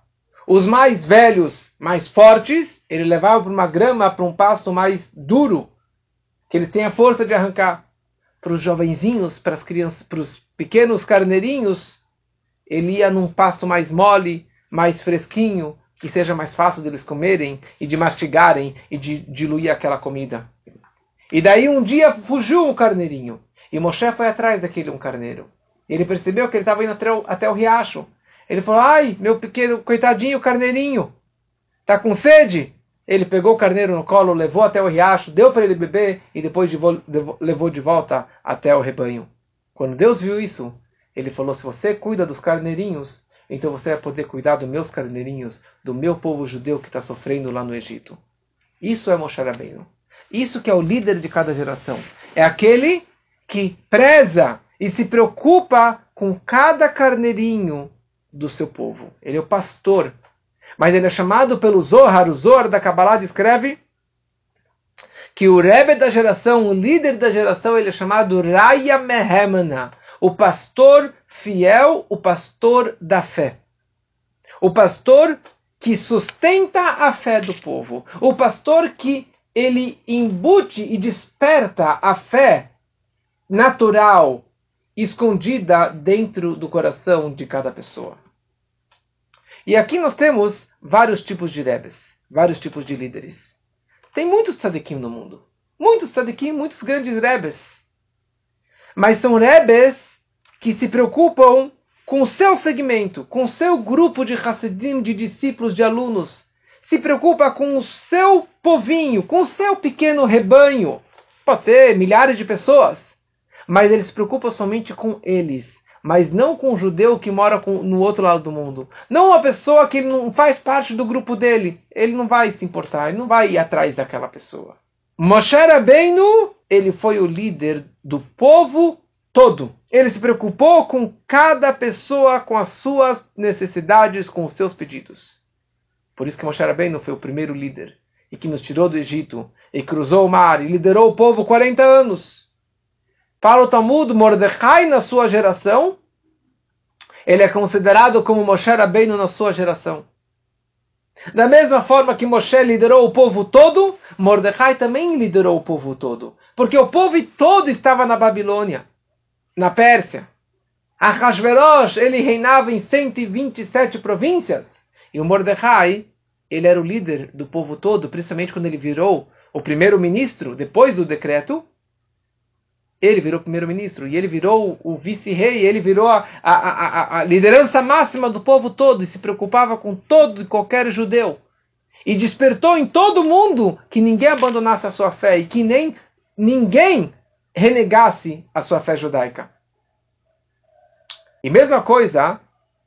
Os mais velhos, mais fortes, ele levava para uma grama, para um pasto mais duro, que eles têm a força de arrancar para os jovenzinhos, para as crianças, para os pequenos carneirinhos, ele ia num passo mais mole, mais fresquinho, que seja mais fácil deles comerem e de mastigarem e de diluir aquela comida. E daí um dia fugiu o carneirinho. E Moshe foi atrás daquele um carneiro. Ele percebeu que ele estava indo até o, até o riacho. Ele falou: Ai, meu pequeno, coitadinho carneirinho, tá com sede? Ele pegou o carneiro no colo, levou até o riacho, deu para ele beber e depois de levou de volta até o rebanho. Quando Deus viu isso, ele falou: Se você cuida dos carneirinhos, então você vai poder cuidar dos meus carneirinhos, do meu povo judeu que está sofrendo lá no Egito. Isso é Moshe Rabbeinu. Isso que é o líder de cada geração. É aquele que preza e se preocupa com cada carneirinho do seu povo. Ele é o pastor mas ele é chamado pelo Zohar, o Zohar da Kabbalah descreve que o Rebbe da geração, o líder da geração, ele é chamado Raya Mehemana, o pastor fiel, o pastor da fé. O pastor que sustenta a fé do povo. O pastor que ele embute e desperta a fé natural, escondida dentro do coração de cada pessoa. E aqui nós temos vários tipos de rebes, vários tipos de líderes. Tem muitos tzadikim no mundo. Muitos tzadikim, muitos grandes rebes. Mas são rebes que se preocupam com o seu segmento, com o seu grupo de Hassidim, de discípulos, de alunos. Se preocupa com o seu povinho, com o seu pequeno rebanho. Pode ter milhares de pessoas. Mas ele se preocupa somente com eles mas não com um judeu que mora com, no outro lado do mundo. Não uma pessoa que não faz parte do grupo dele. Ele não vai se importar, ele não vai ir atrás daquela pessoa. Moshe Rabbeinu, ele foi o líder do povo todo. Ele se preocupou com cada pessoa, com as suas necessidades, com os seus pedidos. Por isso que Moshe Rabbeinu foi o primeiro líder e que nos tirou do Egito e cruzou o mar e liderou o povo 40 anos. Para o Talmud, Mordecai na sua geração, ele é considerado como Moshe Rabbeinu na sua geração. Da mesma forma que Moshe liderou o povo todo, Mordecai também liderou o povo todo. Porque o povo todo estava na Babilônia, na Pérsia. Ahasverosh, ele reinava em 127 províncias. E o Mordecai, ele era o líder do povo todo, principalmente quando ele virou o primeiro-ministro, depois do decreto. Ele virou primeiro-ministro e ele virou o vice-rei, ele virou a, a, a, a, liderança máxima do povo todo e se preocupava com todo e qualquer judeu. E despertou em todo mundo que ninguém abandonasse a sua fé e que nem ninguém renegasse a sua fé judaica. E mesma coisa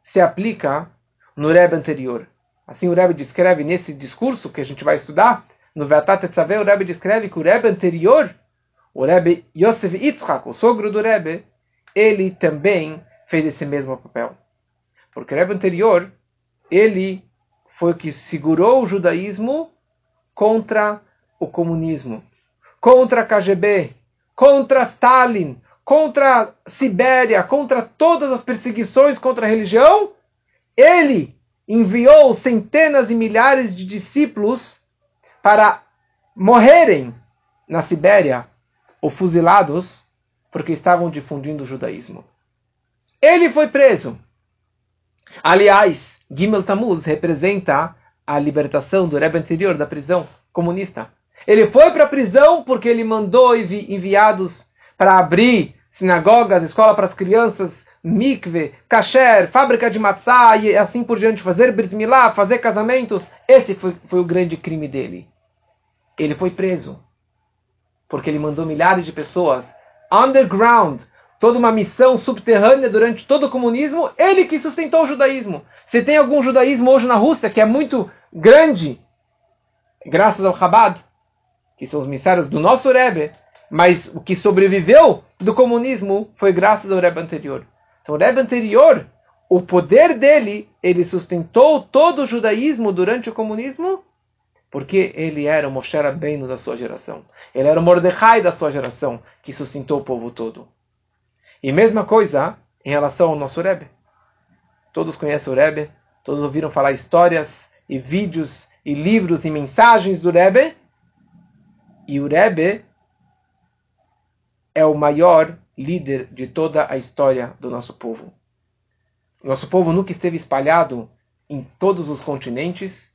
se aplica no Rebbe anterior. Assim o Rebbe descreve nesse discurso que a gente vai estudar, no Veatat Etzaveh, o Rebbe descreve que o Rebbe anterior o Rebbe Yosef Yitzhak, o sogro do Rebbe, ele também fez esse mesmo papel. Porque o Rebbe anterior, ele foi o que segurou o judaísmo contra o comunismo, contra a KGB, contra Stalin, contra a Sibéria, contra todas as perseguições contra a religião. Ele enviou centenas e milhares de discípulos para morrerem na Sibéria ou fuzilados porque estavam difundindo o judaísmo. Ele foi preso. Aliás, Gimel Tammuz representa a libertação do Rebbe anterior da prisão comunista. Ele foi para a prisão porque ele mandou enviados para abrir sinagogas, escola para as crianças, mikve, kasher, fábrica de matzá e assim por diante, fazer bris milá, fazer casamentos. Esse foi, foi o grande crime dele. Ele foi preso porque ele mandou milhares de pessoas underground, toda uma missão subterrânea durante todo o comunismo, ele que sustentou o judaísmo. Se tem algum judaísmo hoje na Rússia que é muito grande, graças ao Chabad, que são os mistérios do nosso Rebbe, mas o que sobreviveu do comunismo foi graças ao Rebbe anterior. Então o Rebbe anterior, o poder dele, ele sustentou todo o judaísmo durante o comunismo porque ele era o Moshe Rabbeinu da sua geração. Ele era o Mordecai da sua geração, que sustentou o povo todo. E mesma coisa em relação ao nosso Rebbe. Todos conhecem o Rebbe, todos ouviram falar histórias e vídeos e livros e mensagens do Rebbe. E o Rebbe é o maior líder de toda a história do nosso povo. Nosso povo nunca esteve espalhado em todos os continentes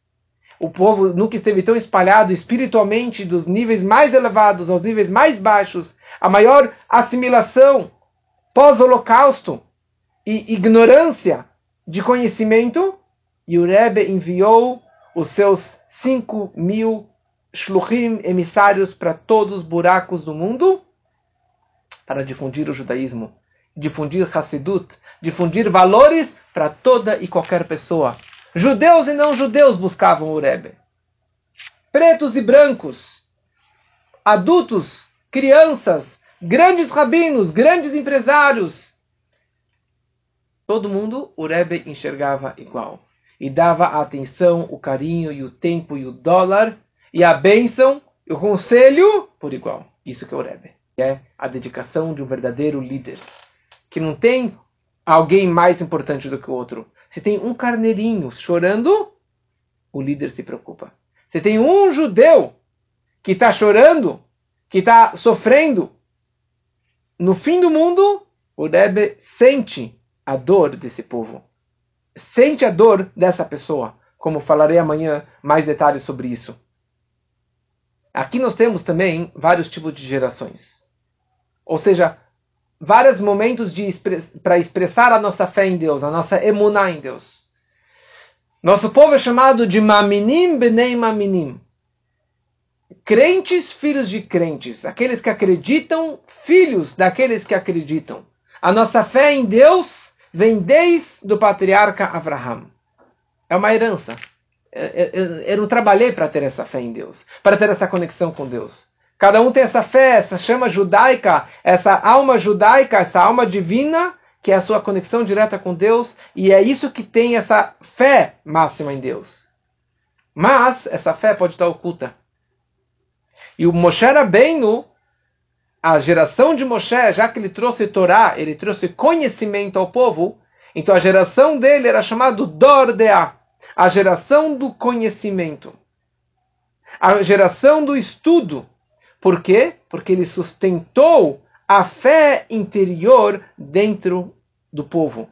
o povo nunca esteve tão espalhado espiritualmente dos níveis mais elevados aos níveis mais baixos, a maior assimilação pós-holocausto e ignorância de conhecimento, e o Rebbe enviou os seus 5 mil shluchim, emissários para todos os buracos do mundo, para difundir o judaísmo, difundir Hassidut, difundir valores para toda e qualquer pessoa. Judeus e não judeus buscavam o Rebbe. Pretos e brancos, adultos, crianças, grandes rabinos, grandes empresários. Todo mundo o Rebbe enxergava igual. E dava a atenção, o carinho e o tempo e o dólar e a bênção e o conselho por igual. Isso que é o Rebbe. É a dedicação de um verdadeiro líder. Que não tem alguém mais importante do que o outro. Se tem um carneirinho chorando, o líder se preocupa. Se tem um judeu que está chorando, que está sofrendo, no fim do mundo, o Rebbe sente a dor desse povo. Sente a dor dessa pessoa. Como falarei amanhã mais detalhes sobre isso. Aqui nós temos também vários tipos de gerações. Ou seja, vários momentos para expressar a nossa fé em Deus, a nossa emuná em Deus. Nosso povo é chamado de Maminim Benei Maminim. Crentes, filhos de crentes. Aqueles que acreditam, filhos daqueles que acreditam. A nossa fé em Deus vem desde o patriarca Abraham. É uma herança. Eu não trabalhei para ter essa fé em Deus, para ter essa conexão com Deus. Cada um tem essa fé, essa chama judaica, essa alma judaica, essa alma divina, que é a sua conexão direta com Deus, e é isso que tem essa fé máxima em Deus. Mas essa fé pode estar oculta. E o Moshe Rabbeinu, a geração de Moshe, já que ele trouxe Torá, ele trouxe conhecimento ao povo, então a geração dele era chamada Dordea, a geração do conhecimento, a geração do estudo. Por quê? Porque ele sustentou a fé interior dentro do povo.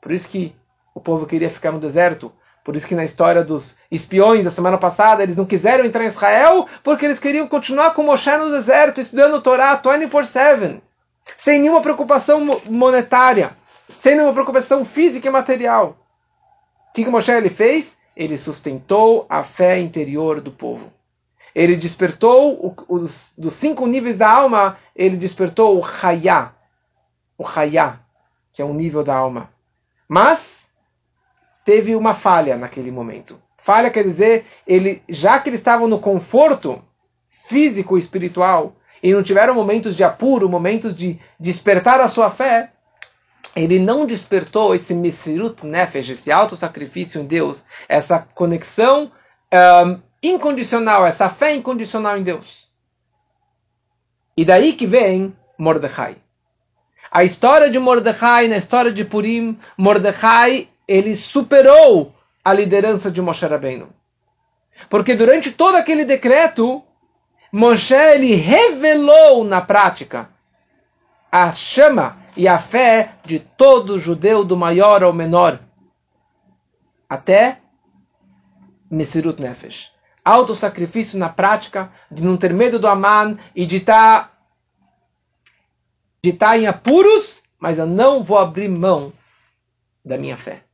Por isso que o povo queria ficar no deserto. Por isso que na história dos espiões da semana passada, eles não quiseram entrar em Israel, porque eles queriam continuar com Moshe no deserto, estudando o Torá 24-7, sem nenhuma preocupação monetária, sem nenhuma preocupação física e material. O que, que Moshe ele fez? Ele sustentou a fé interior do povo. Ele despertou os, dos cinco níveis da alma, ele despertou o Hayá, o Hayá, que é um nível da alma. Mas teve uma falha naquele momento. Falha quer dizer, ele, já que eles estavam no conforto físico e espiritual e não tiveram momentos de apuro, momentos de despertar a sua fé, ele não despertou esse Mesirut Nefesh, esse auto-sacrifício em Deus, essa conexão um, incondicional, essa fé incondicional em Deus. E daí que vem Mordecai. A história de Mordecai, na história de Purim, Mordecai ele superou a liderança de Moshe Rabbeinu. Porque durante todo aquele decreto, Moshe ele revelou na prática a chama e a fé de todo judeu, do maior ao menor, até Mesirut Nefesh. Autossacrifício na prática, de não ter medo do Aman e de estar tá, de tá em apuros, mas eu não vou abrir mão da minha fé.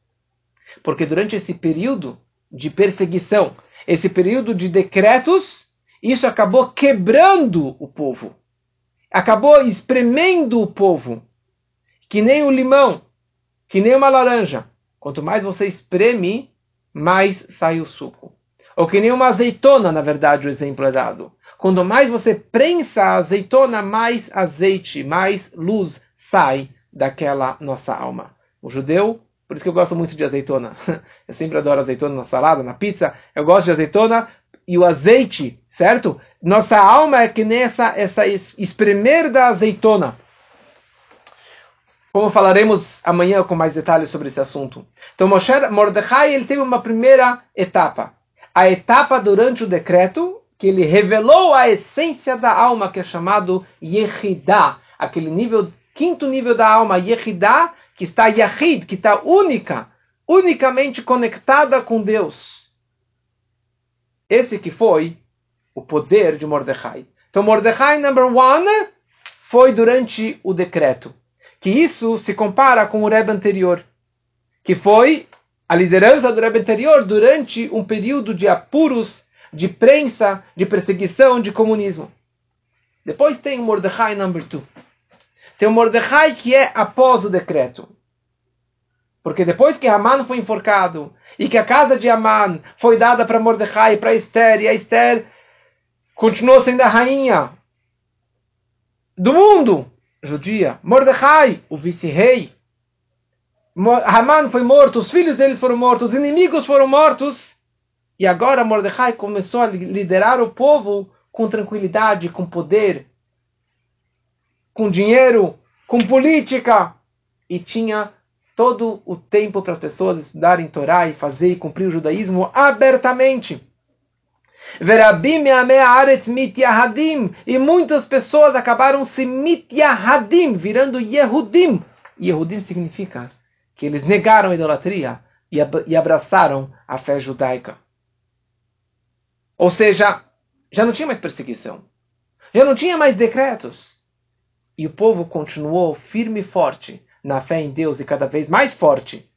Porque durante esse período de perseguição, esse período de decretos, isso acabou quebrando o povo. Acabou espremendo o povo. Que nem o limão, que nem uma laranja. Quanto mais você espreme, mais sai o suco. Ou que nem uma azeitona, na verdade, o exemplo é dado. Quanto mais você prensa a azeitona, mais azeite, mais luz sai daquela nossa alma. O judeu por isso que eu gosto muito de azeitona. (laughs) Eu sempre adoro azeitona na salada, na pizza. Eu gosto de azeitona e o azeite, certo? Nossa alma é que nem essa, essa espremer da azeitona. Como falaremos amanhã com mais detalhes sobre esse assunto. Então, Moshe, Mordecai ele teve uma primeira etapa. A etapa durante o decreto, que ele revelou a essência da alma, que é chamado Yehidah. Aquele nível, quinto nível da alma, Yehidah, que está Yahid, que está única, unicamente conectada com Deus. Esse que foi o poder de Mordecai. Então, Mordecai, number one, foi durante o decreto. Que isso se compara com o Rebbe anterior, que foi a liderança do Rebbe anterior durante um período de apuros, de prensa, de perseguição, de comunismo. Depois tem o Mordecai number two. Tem o Mordecai que é após o decreto. Porque depois que Haman foi enforcado e que a casa de Haman foi dada para Mordecai, para Esther, e a Esther continuou sendo a rainha do mundo judia, Mordecai, o vice-rei, Haman foi morto, os filhos deles foram mortos, os inimigos foram mortos, e agora Mordecai começou a liderar o povo com tranquilidade, com poder, com dinheiro, com política e tinha todo o tempo para as pessoas estudarem Torá e fazer e cumprir o judaísmo abertamente. E muitas pessoas acabaram se mityahadim, virando Yehudim. Yehudim significa que eles negaram a idolatria e abraçaram a fé judaica. Ou seja, já não tinha mais perseguição. Já não tinha mais decretos. E o povo continuou firme e forte na fé em Deus e cada vez mais forte.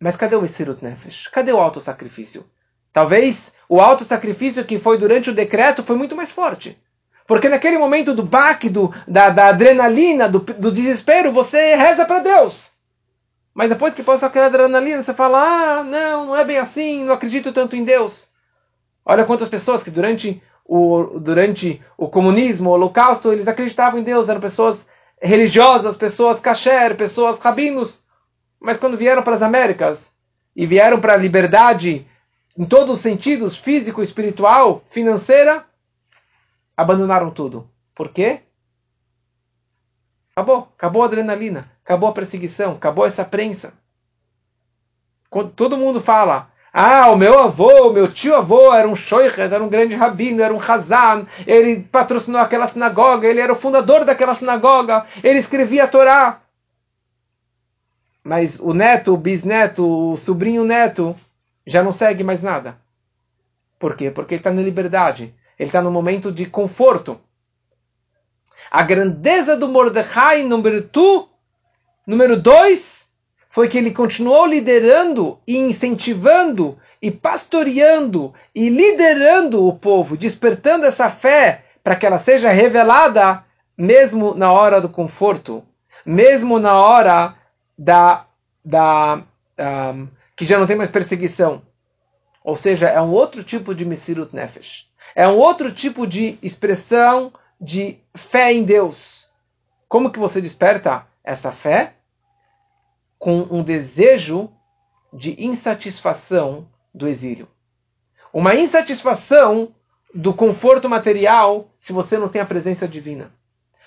Mas cadê o Messirut Nefesh? Cadê o auto-sacrifício? Talvez o auto-sacrifício que foi durante o decreto foi muito mais forte. Porque naquele momento do baque, do, da, da adrenalina, do, do desespero, você reza para Deus. Mas depois que passa aquela adrenalina, você fala: ah, não, não é bem assim, não acredito tanto em Deus. Olha quantas pessoas que durante o, durante o comunismo, o holocausto, eles acreditavam em Deus, eram pessoas religiosas, pessoas kasher, pessoas rabinos. Mas quando vieram para as Américas e vieram para a liberdade em todos os sentidos, físico, espiritual, financeira, abandonaram tudo. Por quê? Acabou, acabou a adrenalina, acabou a perseguição, acabou essa prensa. Quando todo mundo fala, Ah, o meu avô, o meu tio avô era um shoichet, era um grande rabino, era um hazan, ele patrocinou aquela sinagoga, ele era o fundador daquela sinagoga, ele escrevia a Torá. Mas o neto, o bisneto, o sobrinho neto, já não segue mais nada. Por quê? Porque ele está na liberdade. Ele está no momento de conforto. A grandeza do Mordecai, número 2, número dois, foi que ele continuou liderando e incentivando e pastoreando e liderando o povo, despertando essa fé para que ela seja revelada mesmo na hora do conforto, mesmo na hora da, da um, que já não tem mais perseguição. Ou seja, é um outro tipo de Messirut Nefesh. É um outro tipo de expressão de fé em Deus. Como que você desperta essa fé? com um desejo de insatisfação do exílio. Uma insatisfação do conforto material se você não tem a presença divina.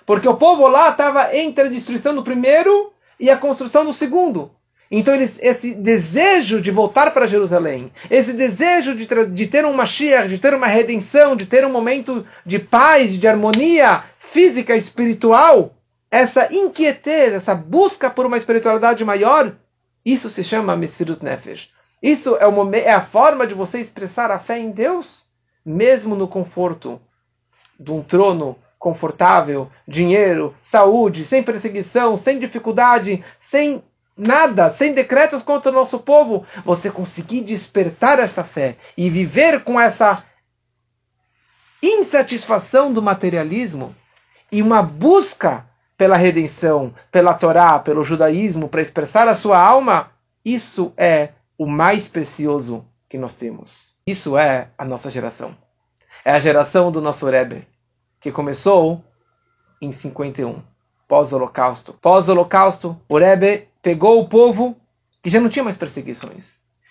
Porque o povo lá estava entre a destruição do primeiro e a construção do segundo. Então, eles, esse desejo de voltar para Jerusalém, esse desejo de, de ter um Mashiach, de ter uma redenção, de ter um momento de paz, de harmonia física e espiritual, essa inquietez, essa busca por uma espiritualidade maior, isso se chama Messirut Nefesh. Isso é, é a forma de você expressar a fé em Deus, mesmo no conforto de um trono confortável, dinheiro, saúde, sem perseguição, sem dificuldade, sem nada, sem decretos contra o nosso povo, você conseguir despertar essa fé e viver com essa insatisfação do materialismo e uma busca pela redenção, pela Torá, pelo judaísmo, para expressar a sua alma, isso é o mais precioso que nós temos. Isso é a nossa geração. É a geração do nosso Rebbe, que começou em 51, pós-holocausto. Pós-holocausto, o Rebbe pegou o povo que já não tinha mais perseguições,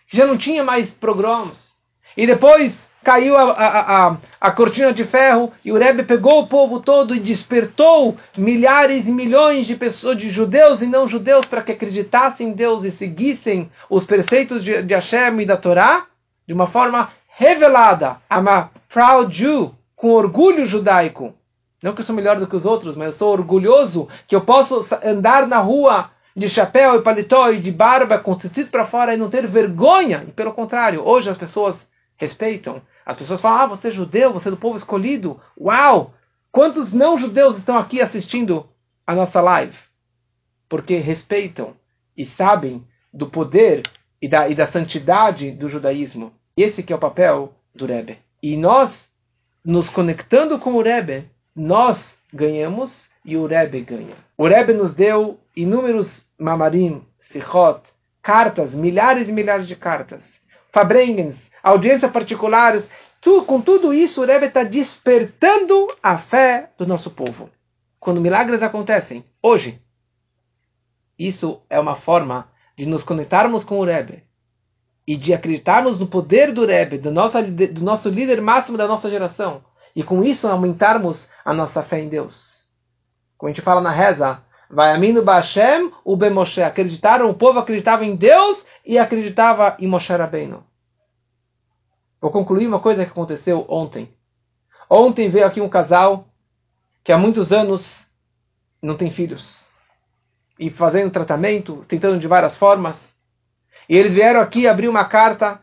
que já não tinha mais programas. E depois caiu a, a, a, a, cortina de ferro e o Rebbe pegou o povo todo e despertou milhares e milhões de pessoas, de judeus e não judeus, para que acreditassem em Deus e seguissem os preceitos de, de Hashem e da Torá de uma forma revelada. I'm a proud Jew, com orgulho judaico. Não que eu sou melhor do que os outros, mas eu sou orgulhoso que eu posso andar na rua de chapéu e paletó e de barba com tzitzit para fora e não ter vergonha. E pelo contrário, hoje as pessoas respeitam as pessoas falam, ah, você é judeu, você é do povo escolhido. Uau! Quantos não judeus estão aqui assistindo a nossa live? Porque respeitam e sabem do poder e da, e da santidade do judaísmo. Esse que é o papel do Rebbe. E nós, nos conectando com o Rebbe, nós ganhamos e o Rebbe ganha. O Rebbe nos deu inúmeros mamarim, sichot, cartas, milhares e milhares de cartas. Fabrengens, audiência particulares. Tu, com tudo isso, o Rebbe está despertando a fé do nosso povo. Quando milagres acontecem, hoje, isso é uma forma de nos conectarmos com o Rebbe e de acreditarmos no poder do Rebbe, do nosso, do nosso líder máximo da nossa geração, e com isso aumentarmos a nossa fé em Deus. Como a gente fala na reza, vai amino Bashem, o Moshe. Acreditaram, o povo acreditava em Deus e acreditava em Moshe Rabbeinu. Vou concluir uma coisa que aconteceu ontem. Ontem veio aqui um casal que há muitos anos não tem filhos. E fazendo tratamento, tentando de várias formas. E eles vieram aqui abrir uma carta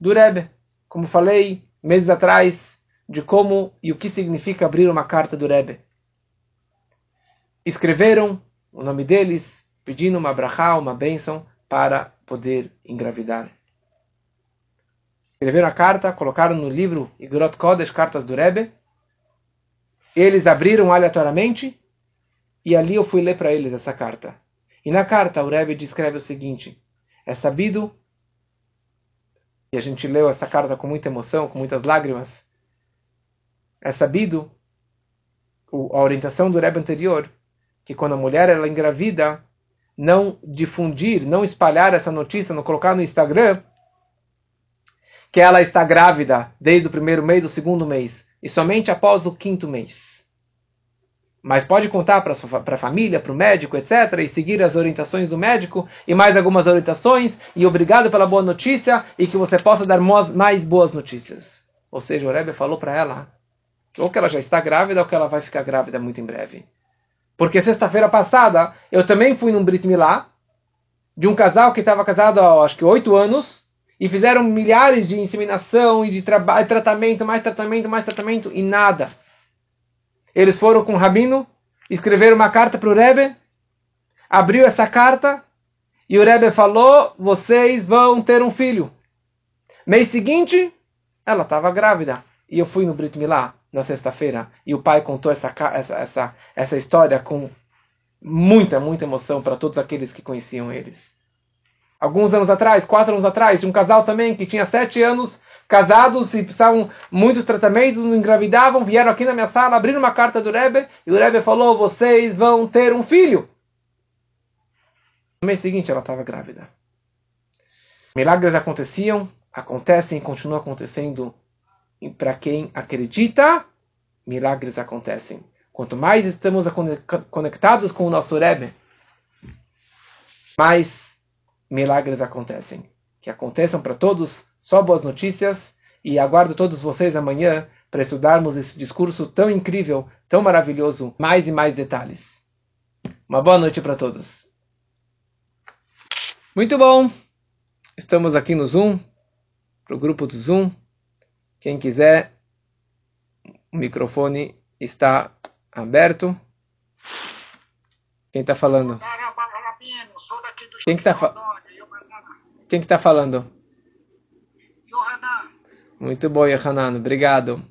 do Rebbe, como falei meses atrás, de como e o que significa abrir uma carta do Rebbe. Escreveram o nome deles, pedindo uma brachá, uma bênção, para poder engravidar escreveram a carta, colocaram no livro Igrot Kodesh, Cartas do Rebbe. Eles abriram aleatoriamente e ali eu fui ler para eles essa carta. E na carta o Rebbe descreve o seguinte: é sabido, e a gente leu essa carta com muita emoção, com muitas lágrimas, é sabido a orientação do Rebbe anterior, que quando a mulher ela engravida, não difundir, não espalhar essa notícia, não colocar no Instagram, que ela está grávida desde o primeiro mês do segundo mês e somente após o quinto mês. mas pode contar para a família, para o médico, etc., e seguir as orientações do médico e mais algumas orientações. E obrigado pela boa notícia e que você possa dar mais boas notícias. Ou seja, o Rebbe falou para ela ou que ela já está grávida ou que ela vai ficar grávida muito em breve. Porque sexta-feira passada eu também fui num Brit Milá de um casal que estava casado há acho que oito anos e fizeram milhares de inseminação e de tratamento, mais tratamento, mais tratamento e nada. Eles foram com o rabino, escreveram uma carta para o Rebbe, abriu essa carta e o Rebbe falou: vocês vão ter um filho. Mês seguinte, ela estava grávida e eu fui no Brit Milá na sexta-feira e o pai contou essa, essa, essa, essa história com muita, muita emoção para todos aqueles que conheciam eles. Alguns anos atrás, quatro anos atrás, de um casal também que tinha sete anos, casados e precisavam muitos tratamentos, não engravidavam, vieram aqui na minha sala, abriram uma carta do Rebbe e o Rebbe falou: vocês vão ter um filho. No mês seguinte ela estava grávida. Milagres aconteciam, acontecem e continuam acontecendo e para quem acredita, milagres acontecem. Quanto mais estamos conectados com o nosso Rebbe, mais milagres acontecem. Que aconteçam para todos, só boas notícias. E aguardo todos vocês amanhã para estudarmos esse discurso tão incrível, tão maravilhoso, mais e mais detalhes. Uma boa noite para todos. Muito bom! Estamos aqui no Zoom, para o grupo do Zoom. Quem quiser, o microfone está aberto. Quem está falando? Quem está fa Quem que tá falando? Muito bom, Yohanan. Obrigado.